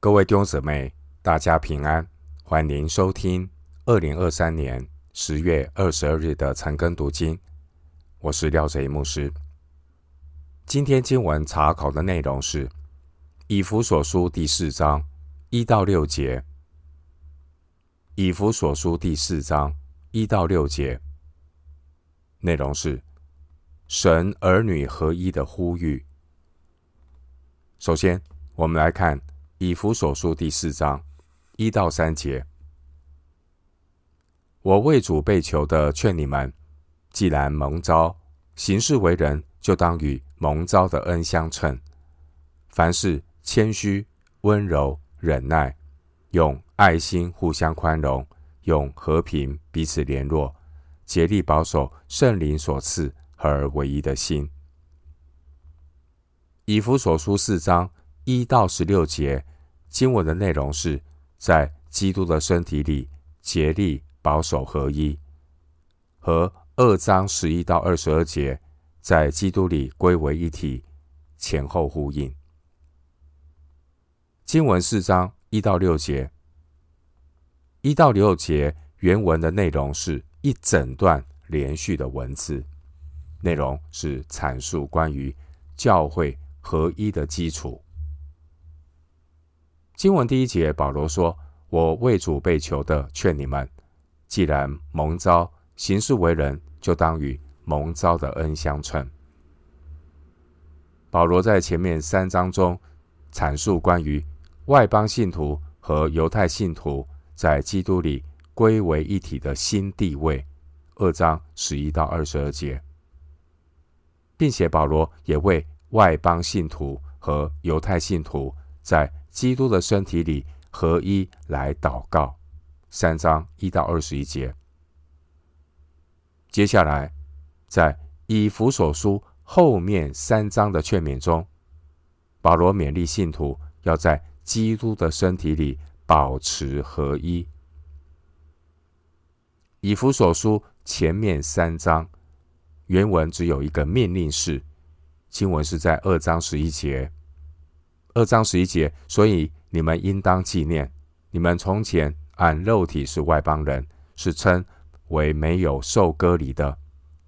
各位弟兄姊妹，大家平安，欢迎收听二零二三年十月二十二日的晨更读经。我是廖贼牧师。今天经文查考的内容是《以弗所书》第四章一到六节，《以弗所书》第四章一到六节内容是神儿女合一的呼吁。首先，我们来看以弗所书第四章一到三节。我为主被囚的，劝你们，既然蒙召，行事为人，就当与蒙召的恩相称。凡事谦虚、温柔、忍耐，用爱心互相宽容，用和平彼此联络，竭力保守圣灵所赐合而为一的心。以弗所书四章一到十六节经文的内容是在基督的身体里竭力保守合一，和二章十一到二十二节在基督里归为一体前后呼应。经文四章一到六节，一到六节原文的内容是一整段连续的文字，内容是阐述关于教会。合一的基础。经文第一节，保罗说：“我为主被囚的，劝你们，既然蒙召，行事为人，就当与蒙召的恩相称。”保罗在前面三章中阐述关于外邦信徒和犹太信徒在基督里归为一体的新地位，二章十一到二十二节，并且保罗也为外邦信徒和犹太信徒在基督的身体里合一来祷告，三章一到二十一节。接下来，在以弗所书后面三章的劝勉中，保罗勉励信徒要在基督的身体里保持合一。以弗所书前面三章原文只有一个命令式。经文是在二章十一节，二章十一节，所以你们应当纪念，你们从前按肉体是外邦人，是称为没有受割礼的，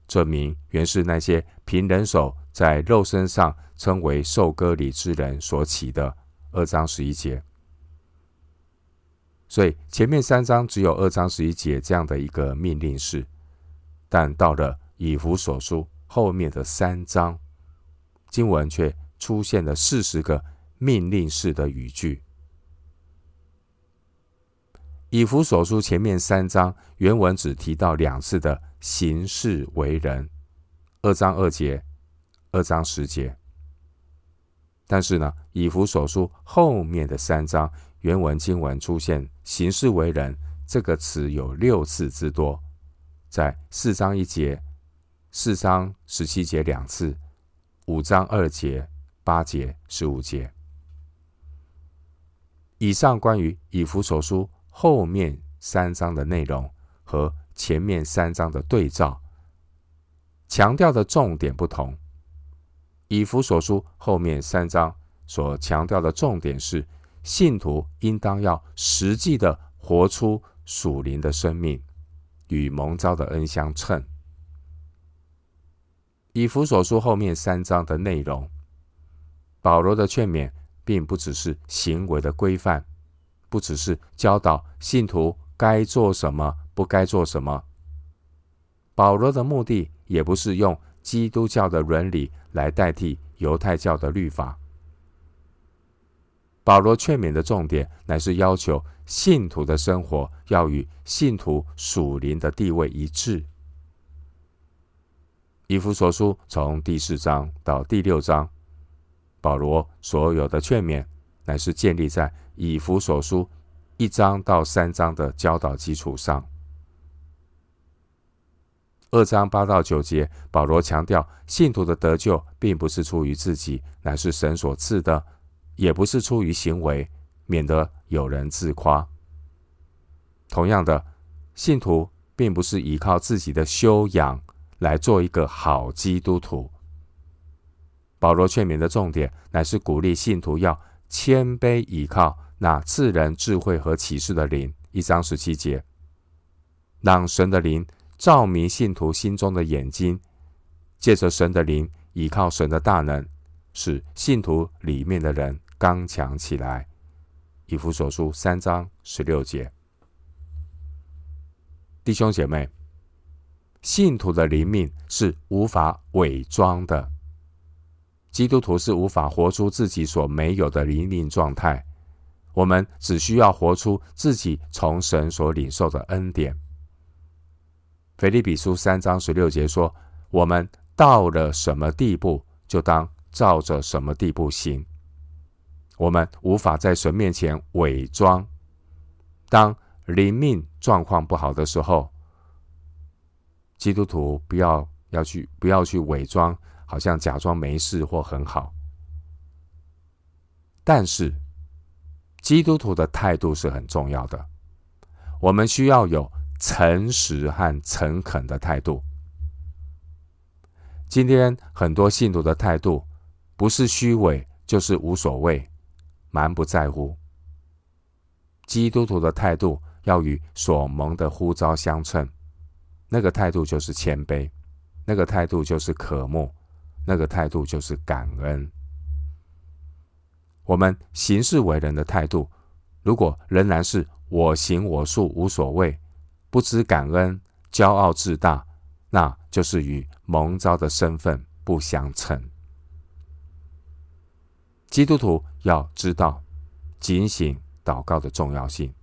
这名原是那些凭人手在肉身上称为受割礼之人所起的。二章十一节，所以前面三章只有二章十一节这样的一个命令式，但到了以弗所书后面的三章。经文却出现了四十个命令式的语句。以弗所书前面三章原文只提到两次的行事为人，二章二节，二章十节。但是呢，以弗所书后面的三章原文经文出现“行事为人”这个词有六次之多，在四章一节、四章十七节两次。五章二节、八节、十五节。以上关于以弗所书后面三章的内容和前面三章的对照，强调的重点不同。以弗所书后面三章所强调的重点是，信徒应当要实际的活出属灵的生命，与蒙召的恩相称。以弗所书后面三章的内容，保罗的劝勉并不只是行为的规范，不只是教导信徒该做什么、不该做什么。保罗的目的也不是用基督教的伦理来代替犹太教的律法。保罗劝勉的重点乃是要求信徒的生活要与信徒属灵的地位一致。以弗所书从第四章到第六章，保罗所有的劝勉，乃是建立在以弗所书一章到三章的教导基础上。二章八到九节，保罗强调信徒的得救并不是出于自己，乃是神所赐的，也不是出于行为，免得有人自夸。同样的，信徒并不是依靠自己的修养。来做一个好基督徒。保罗劝勉的重点，乃是鼓励信徒要谦卑倚靠那赐人智慧和启示的灵，一章十七节，让神的灵照明信徒心中的眼睛，借着神的灵，依靠神的大能，使信徒里面的人刚强起来。以弗所书三章十六节，弟兄姐妹，信徒的灵命是无法伪装的，基督徒是无法活出自己所没有的灵命状态。我们只需要活出自己从神所领受的恩典。腓立比书三章十六节说：“我们到了什么地步，就当照着什么地步行。我们无法在神面前伪装。当灵命状况不好的时候，基督徒不要要去不要去伪装，好像假装没事或很好。但是。”基督徒的态度是很重要的，我们需要有诚实和诚恳的态度。今天很多信徒的态度不是虚伪，就是无所谓，蛮不在乎。基督徒的态度要与所蒙的呼召相称，那个态度就是谦卑，那个态度就是渴慕，那个态度就是感恩。我们行事为人的态度，如果仍然是我行我素、无所谓、不知感恩、骄傲自大，那就是与蒙召的身份不相称。基督徒要知道警醒祷告的重要性。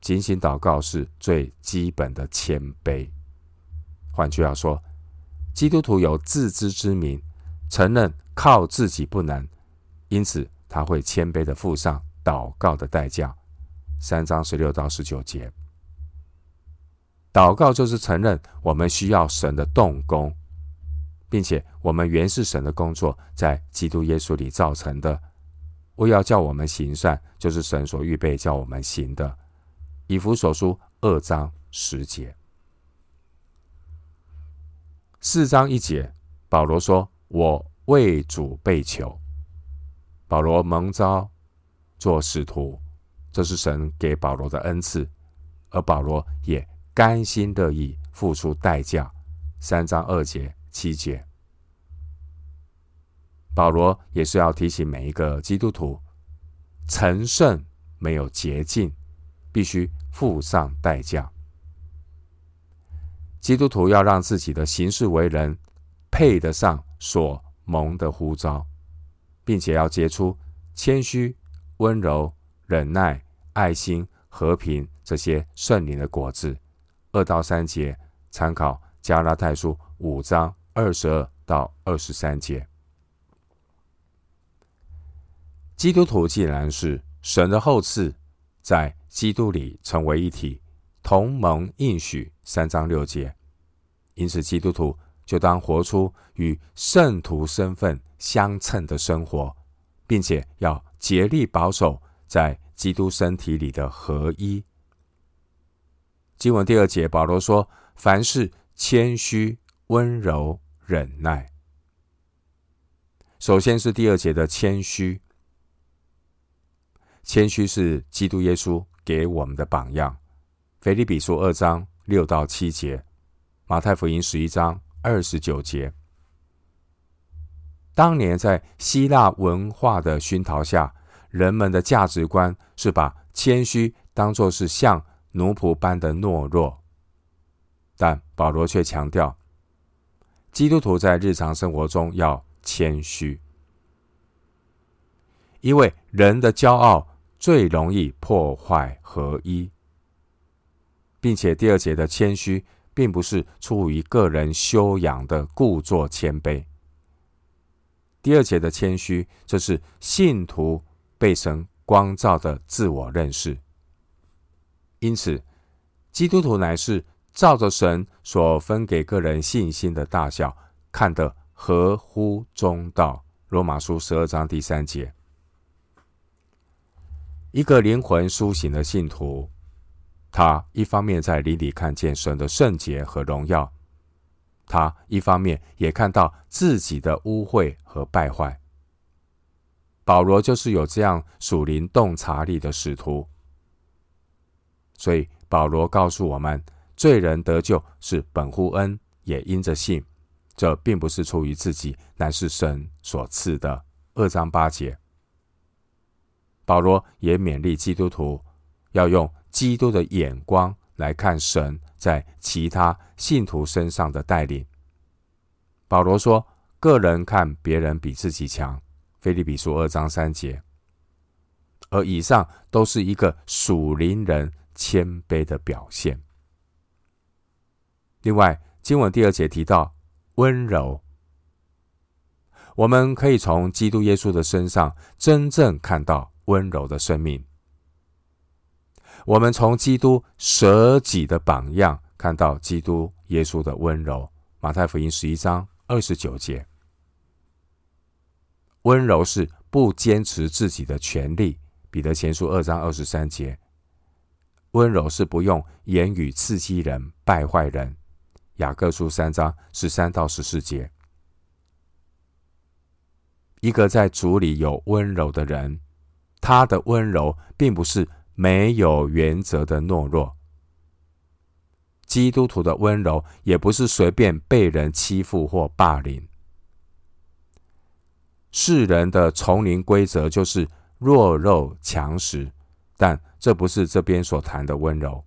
警醒祷告是最基本的谦卑。换句话说，基督徒有自知之明，承认靠自己不能。因此，他会谦卑的付上祷告的代价。三章十六到十九节，祷告就是承认我们需要神的动工，并且我们原是神的工作，在基督耶稣里造成的。为要叫我们行善，就是神所预备叫我们行的。以弗所书二章十节，四章一节，保罗说：“我为主被囚。”保罗蒙召做使徒，这是神给保罗的恩赐，而保罗也甘心乐意付出代价。三章二节、七节，保罗也是要提醒每一个基督徒，成圣没有捷径，必须付上代价。基督徒要让自己的行事为人配得上所蒙的呼召。并且要结出谦虚、温柔、忍耐、爱心、和平这些圣灵的果子。二到三节参考加拉太书五章二十二到二十三节。基督徒既然是神的后嗣，在基督里成为一体，同盟应许。三章六节，因此基督徒就当活出与圣徒身份相称的生活，并且要竭力保守在基督身体里的合一。经文第二节，保罗说：“凡事谦虚、温柔、忍耐。”首先是第二节的谦虚，谦虚是基督耶稣给我们的榜样。腓立比书二章六到七节，马太福音十一章二十九节。当年在希腊文化的熏陶下，人们的价值观是把谦虚当作是像奴仆般的懦弱。但保罗却强调，基督徒在日常生活中要谦虚，因为人的骄傲最容易破坏合一，并且第二节的谦虚，并不是出于个人修养的故作谦卑。第二节的谦虚，这是信徒被神光照的自我认识。因此，基督徒乃是照着神所分给个人信心的大小，看得合乎中道。罗马书十二章第三节，一个灵魂苏醒的信徒，他一方面在灵里看见神的圣洁和荣耀。他一方面也看到自己的污秽和败坏，保罗就是有这样属灵洞察力的使徒，所以保罗告诉我们，罪人得救是本乎恩，也因着信。这并不是出于自己，乃是神所赐的。二章八节，保罗也勉励基督徒要用基督的眼光来看神在其他信徒身上的带领。保罗说：“个人看别人比自己强。”腓立比书二章三节，而以上都是一个属灵人谦卑的表现。另外，经文第二节提到温柔，我们可以从基督耶稣的身上真正看到温柔的生命。我们从基督舍己的榜样看到基督耶稣的温柔。马太福音十一章二十九节。温柔是不坚持自己的权利，彼得前书二章二十三节。温柔是不用言语刺激人、败坏人，雅各书三章十三到十四节。一个在主里有温柔的人，他的温柔并不是没有原则的懦弱。基督徒的温柔也不是随便被人欺负或霸凌。世人的丛林规则就是弱肉强食，但这不是这边所谈的温柔。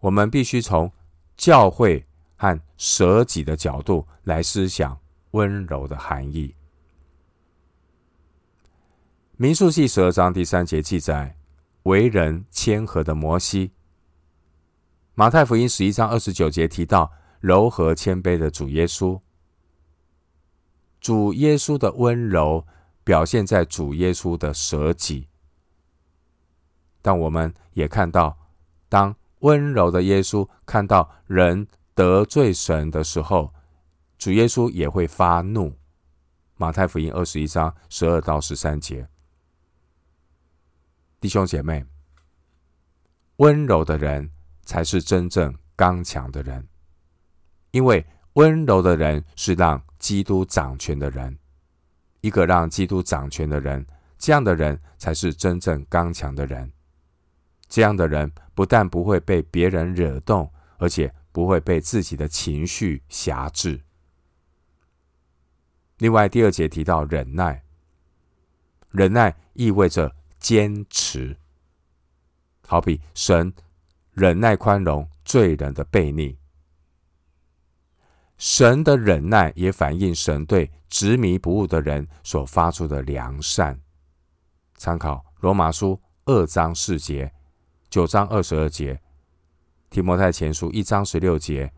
我们必须从教会和舍己的角度来思想温柔的含义。民数记十二章第三节记载，为人谦和的摩西。马太福音十一章二十九节提到柔和谦卑的主耶稣。主耶稣的温柔表现在主耶稣的舍己，但我们也看到，当温柔的耶稣看到人得罪神的时候，主耶稣也会发怒。马太福音二十一章十二到十三节，弟兄姐妹，温柔的人才是真正刚强的人，因为温柔的人是让基督掌权的人，一个让基督掌权的人，这样的人才是真正刚强的人。这样的人不但不会被别人惹动，而且不会被自己的情绪挟制。另外，第二节提到忍耐，忍耐意味着坚持，好比神忍耐宽容罪人的悖逆。神的忍耐也反映神对执迷不悟的人所发出的良善。参考罗马书二章四节、九章二十二节、提摩太前书一章十六节、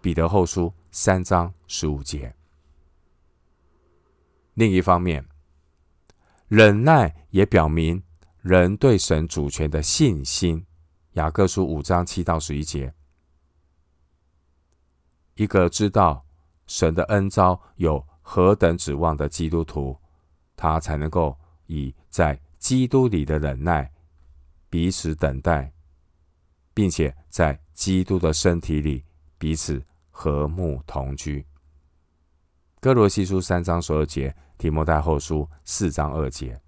彼得后书三章十五节。另一方面，忍耐也表明人对神主权的信心。雅各书五章七到十一节。一个知道神的恩招有何等指望的基督徒，他才能够以在基督里的忍耐彼此等待，并且在基督的身体里彼此和睦同居。哥罗西书三章十二节，提摩太后书四章二节。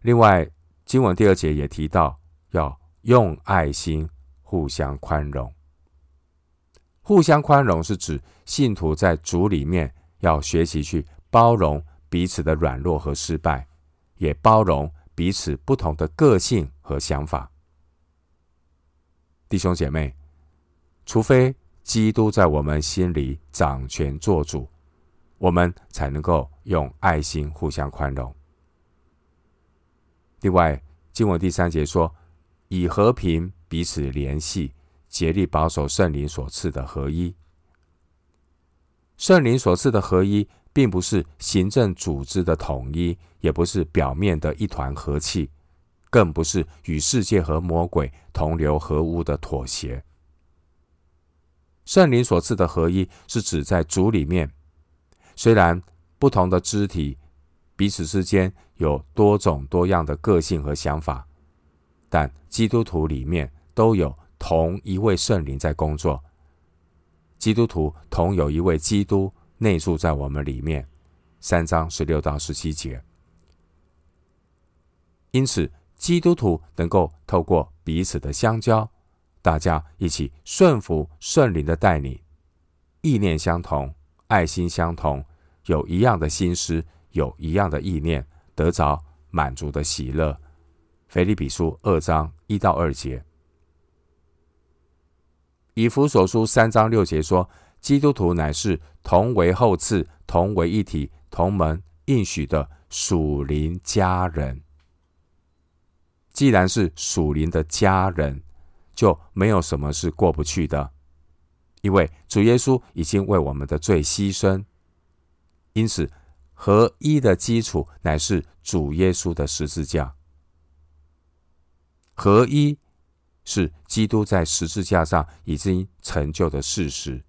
另外，经文第二节也提到要用爱心互相宽容。互相宽容是指信徒在主里面要学习去包容彼此的软弱和失败，也包容彼此不同的个性和想法。弟兄姐妹，除非基督在我们心里掌权做主，我们才能够用爱心互相宽容。另外，经文第三节说：“以和平彼此联系。”竭力保守圣灵所赐的合一。圣灵所赐的合一，并不是行政组织的统一，也不是表面的一团和气，更不是与世界和魔鬼同流合污的妥协。圣灵所赐的合一，是指在主里面，虽然不同的肢体彼此之间有多种多样的个性和想法，但基督徒里面都有。同一位圣灵在工作，基督徒同有一位基督内住在我们里面，三章十六到十七节。因此，基督徒能够透过彼此的相交，大家一起顺服圣灵的带领，意念相同，爱心相同，有一样的心思，有一样的意念，得着满足的喜乐。腓立比书二章一到二节，以弗所书三章六节说，基督徒乃是同为后嗣，同为一体，同门应许的属灵家人。既然是属灵的家人，就没有什么是过不去的，因为主耶稣已经为我们的罪牺牲，因此合一的基础乃是主耶稣的十字架。合一是基督在十字架上已经成就的事实。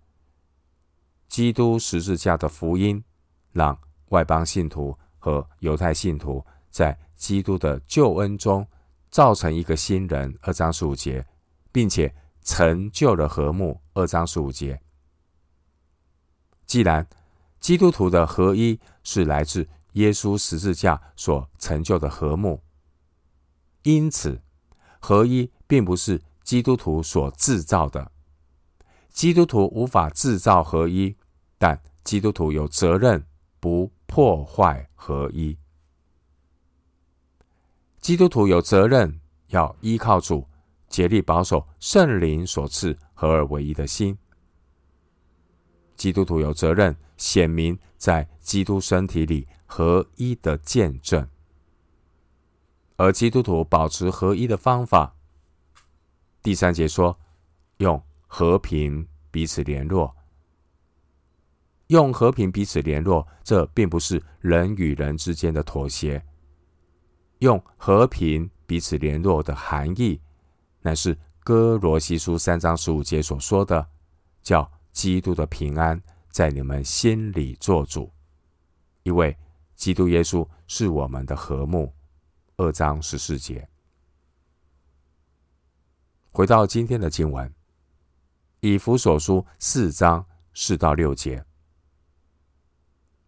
基督十字架的福音，让外邦信徒和犹太信徒在基督的救恩中造成一个新人。二章十五节，并且成就了和睦。二章十五节。既然基督徒的合一是来自耶稣十字架所成就的和睦，因此合一并不是基督徒所制造的。基督徒无法制造合一，但基督徒有责任不破坏合一。基督徒有责任要依靠主，竭力保守圣灵所赐合而为一的心。基督徒有责任显明在基督身体里合一的见证，而基督徒保持合一的方法，第三节说，用和平。彼此联络，用和平彼此联络，这并不是人与人之间的妥协。用和平彼此联络的含义，乃是哥罗西书三章十五节所说的，叫基督的平安在你们心里作主，因为基督耶稣是我们的和睦。二章十四节。回到今天的经文。以弗所书四章四到六节，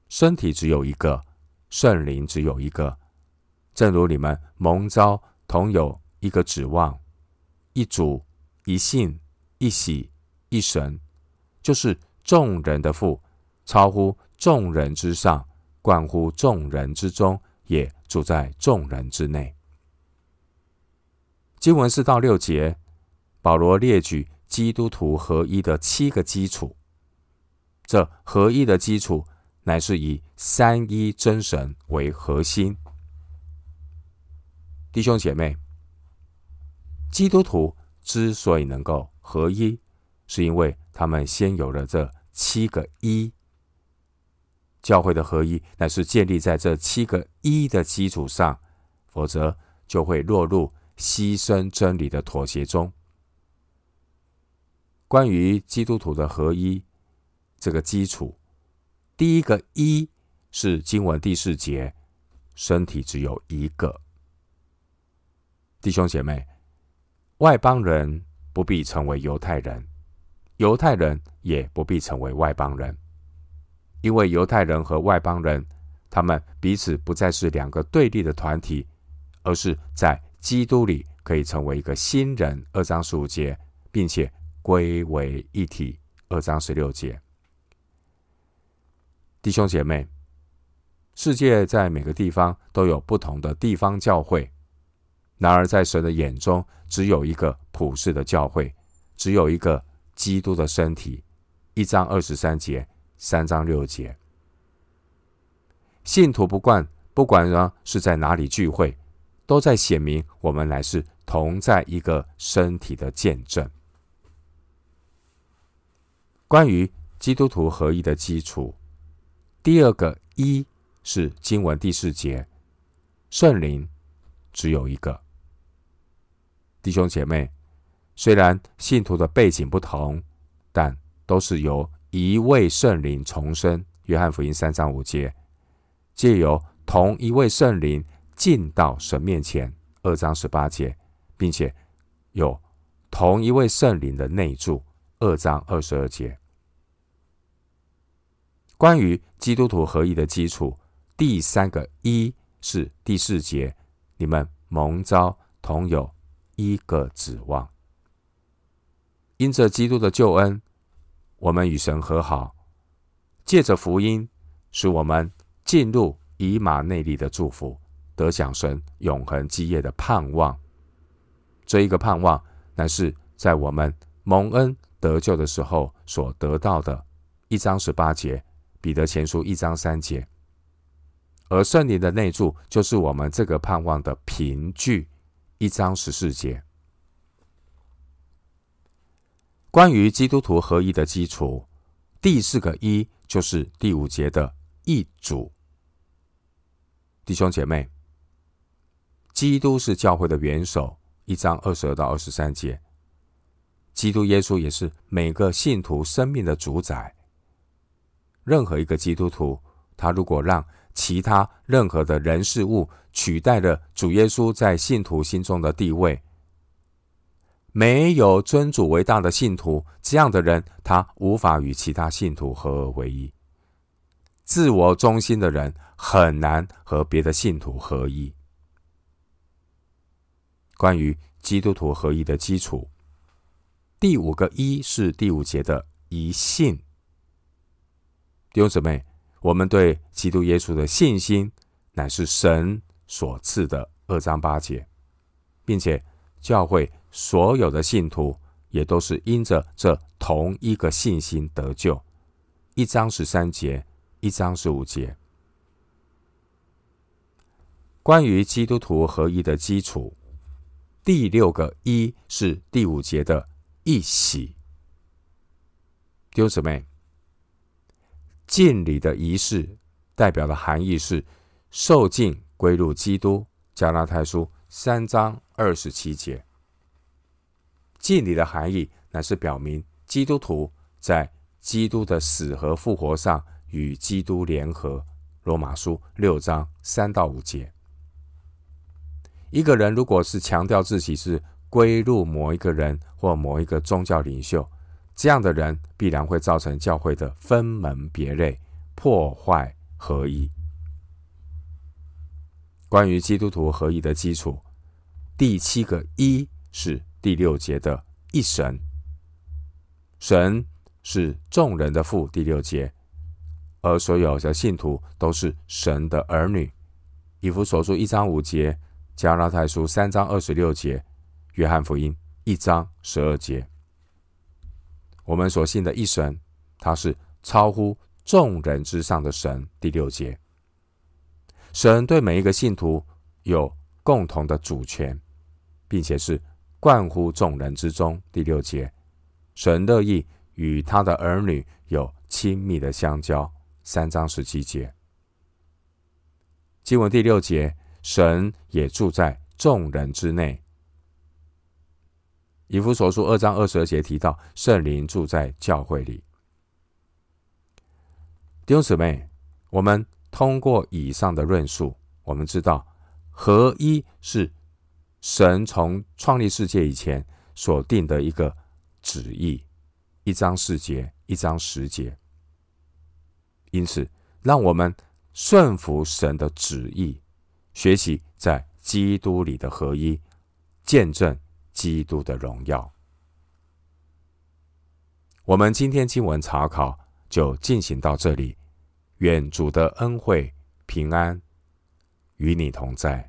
身体只有一个，圣灵只有一个，正如你们蒙召同有一个指望，一主、一信、一喜、一神，就是众人的父，超乎众人之上，贯乎众人之中，也住在众人之内。经文四到六节，保罗列举。基督徒合一的七个基础，这合一的基础乃是以三一真神为核心。弟兄姐妹，基督徒之所以能够合一，是因为他们先有了这七个一。教会的合一乃是建立在这七个一的基础上，否则就会落入牺牲真理的妥协中。关于基督徒的合一这个基础，第一个一是经文第四节，身体只有一个。弟兄姐妹，外邦人不必成为犹太人，犹太人也不必成为外邦人，因为犹太人和外邦人，他们彼此不再是两个对立的团体，而是在基督里可以成为一个新人。二章十五节，并且。归为一体。二章十六节，弟兄姐妹，世界在每个地方都有不同的地方教会，然而在神的眼中，只有一个普世的教会，只有一个基督的身体。一章二十三节，三章六节，信徒不惯不管呢是在哪里聚会，都在显明我们乃是同在一个身体的见证。关于基督徒合一的基础，第二个一是经文第四节，圣灵只有一个。弟兄姐妹，虽然信徒的背景不同，但都是由一位圣灵重生。约翰福音三章五节，借由同一位圣灵进到神面前。二章十八节，并且有同一位圣灵的内住。二章二十二节，关于基督徒合一的基础，第三个一是第四节，你们蒙召同有一个指望，因着基督的救恩，我们与神和好，借着福音，使我们进入以马内利的祝福，得享神永恒基业的盼望。这一个盼望，乃是在我们蒙恩得救的时候所得到的。一章十八节，彼得前书一章三节，而圣灵的内住就是我们这个盼望的凭据。一章十四节，关于基督徒合一的基础，第四个一就是第五节的一主。弟兄姐妹，基督是教会的元首。一章二十二到二十三节，基督耶稣也是每个信徒生命的主宰。任何一个基督徒，他如果让其他任何的人事物取代了主耶稣在信徒心中的地位，没有尊主为大的信徒，这样的人他无法与其他信徒合而为一。自我中心的人很难和别的信徒合一。关于基督徒合一的基础，第五个一是第五节的一信。弟兄姊妹，我们对基督耶稣的信心，乃是神所赐的二章八节，并且教会所有的信徒也都是因着这同一个信心得救。一章十三节，一章十五节，关于基督徒合一的基础，第六个一是第五节的一洗。弟兄姊妹。敬礼的仪式代表的含义是受敬归入基督。加拉太书三章二十七节，敬礼的含义乃是表明基督徒在基督的死和复活上与基督联合。罗马书六章三到五节，一个人如果是强调自己是归入某一个人或某一个宗教领袖。这样的人必然会造成教会的分门别类，破坏合一。关于基督徒合一的基础，第七个一是第六节的一神。神是众人的父，第六节，而所有的信徒都是神的儿女。以弗所书一章五节，加拉太书三章二十六节，约翰福音一章十二节。我们所信的一神，他是超乎众人之上的神。第六节，神对每一个信徒有共同的主权，并且是贯乎众人之中。第六节，神乐意与他的儿女有亲密的相交。三章十七节，经文第六节，神也住在众人之内。以弗所书二章二十二节提到圣灵住在教会里。弟兄姊妹，我们通过以上的论述，我们知道合一是神从创立世界以前所定的一个旨意，一章四节，一章十节。因此，让我们顺服神的旨意，学习在基督里的合一，见证。基督的荣耀。我们今天经文查考就进行到这里，愿主的恩惠平安与你同在。